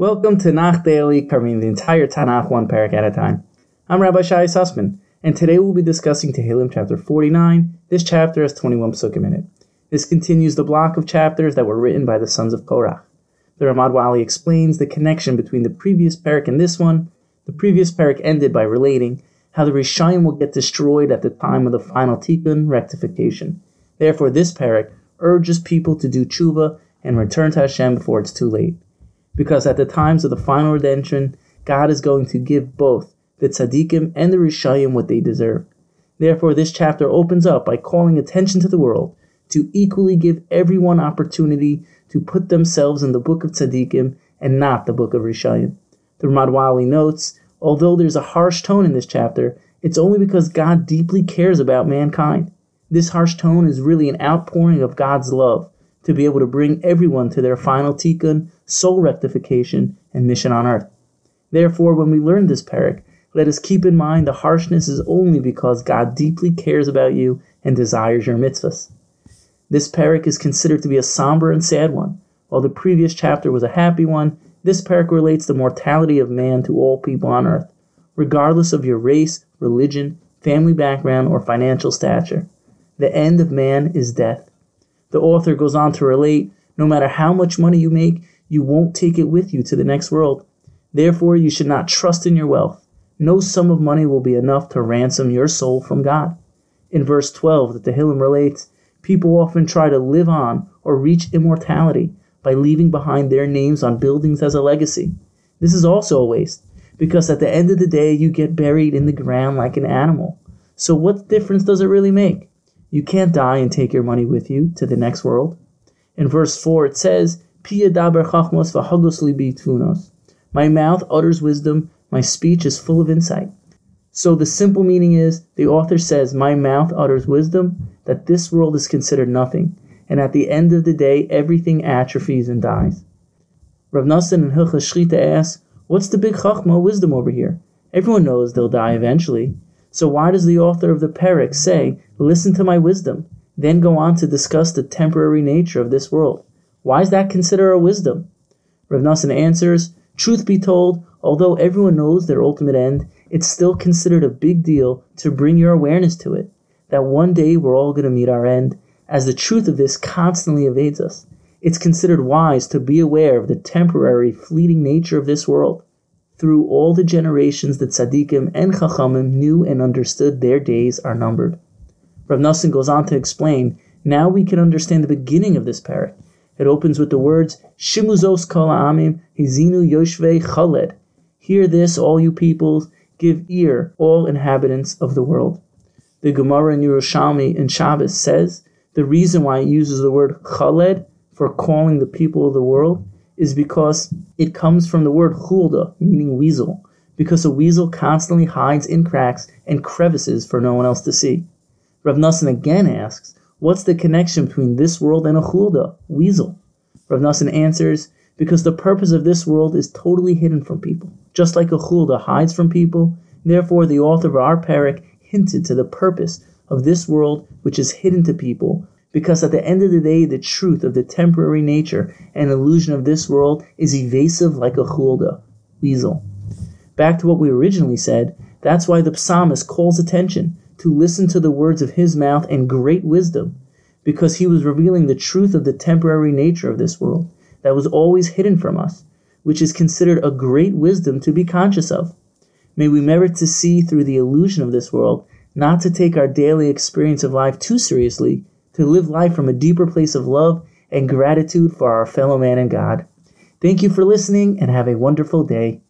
Welcome to Nach Daily, covering the entire Tanakh one parak at a time. I'm Rabbi Shai Sussman, and today we'll be discussing Tehillim chapter 49. This chapter has 21 psukim in it. This continues the block of chapters that were written by the sons of Korach. The Ramad Vali explains the connection between the previous parak and this one. The previous parak ended by relating how the Rishayim will get destroyed at the time of the final tikkun rectification. Therefore, this parak urges people to do tshuva and return to Hashem before it's too late because at the times of the final redemption, God is going to give both the tzaddikim and the rishayim what they deserve. Therefore, this chapter opens up by calling attention to the world to equally give everyone opportunity to put themselves in the book of tzaddikim and not the book of rishayim. The Ramadvali notes, although there's a harsh tone in this chapter, it's only because God deeply cares about mankind. This harsh tone is really an outpouring of God's love to be able to bring everyone to their final tikkun, soul rectification, and mission on earth. Therefore, when we learn this parak, let us keep in mind the harshness is only because God deeply cares about you and desires your mitzvahs. This parak is considered to be a somber and sad one. While the previous chapter was a happy one, this parak relates the mortality of man to all people on earth, regardless of your race, religion, family background, or financial stature. The end of man is death. The author goes on to relate no matter how much money you make, you won't take it with you to the next world. Therefore, you should not trust in your wealth. No sum of money will be enough to ransom your soul from God. In verse 12, the Tehillim relates, people often try to live on or reach immortality by leaving behind their names on buildings as a legacy. This is also a waste, because at the end of the day, you get buried in the ground like an animal. So, what difference does it really make? You can't die and take your money with you to the next world. In verse 4 it says, My mouth utters wisdom, my speech is full of insight. So the simple meaning is, the author says, My mouth utters wisdom, that this world is considered nothing, and at the end of the day, everything atrophies and dies. Rav Nassan and Hilchas Shchita ask, What's the big chachma wisdom over here? Everyone knows they'll die eventually. So why does the author of the Perek say, Listen to my wisdom, then go on to discuss the temporary nature of this world? Why is that considered a wisdom? Rav Nassan answers, Truth be told, although everyone knows their ultimate end, it's still considered a big deal to bring your awareness to it, that one day we're all going to meet our end, as the truth of this constantly evades us. It's considered wise to be aware of the temporary, fleeting nature of this world. Through all the generations that tzaddikim and chachamim knew and understood their days are numbered. Rav Nassan goes on to explain, now we can understand the beginning of this parak. It opens with the words, Shimuzos kol amim hizinu yoshvei chaled. Hear this, all you peoples, give ear, all inhabitants of the world. The Gemara in Yerushalmi in Shabbos says, the reason why it uses the word chaled for calling the people of the world is because it comes from the word chulda, meaning weasel, because a weasel constantly hides in cracks and crevices for no one else to see. Rav Nassan again asks, what's the connection between this world and a chulda, weasel? Rav Nassan answers, because the purpose of this world is totally hidden from people. Just like a chulda hides from people, therefore the author of our parak hinted to the purpose of this world which is hidden to people because at the end of the day, the truth of the temporary nature and illusion of this world is evasive like a chulda, weasel. Back to what we originally said, that's why the psalmist calls attention to listen to the words of his mouth and great wisdom, because he was revealing the truth of the temporary nature of this world that was always hidden from us, which is considered a great wisdom to be conscious of. May we merit to see through the illusion of this world, not to take our daily experience of life too seriously, to live life from a deeper place of love and gratitude for our fellow man and God. Thank you for listening and have a wonderful day.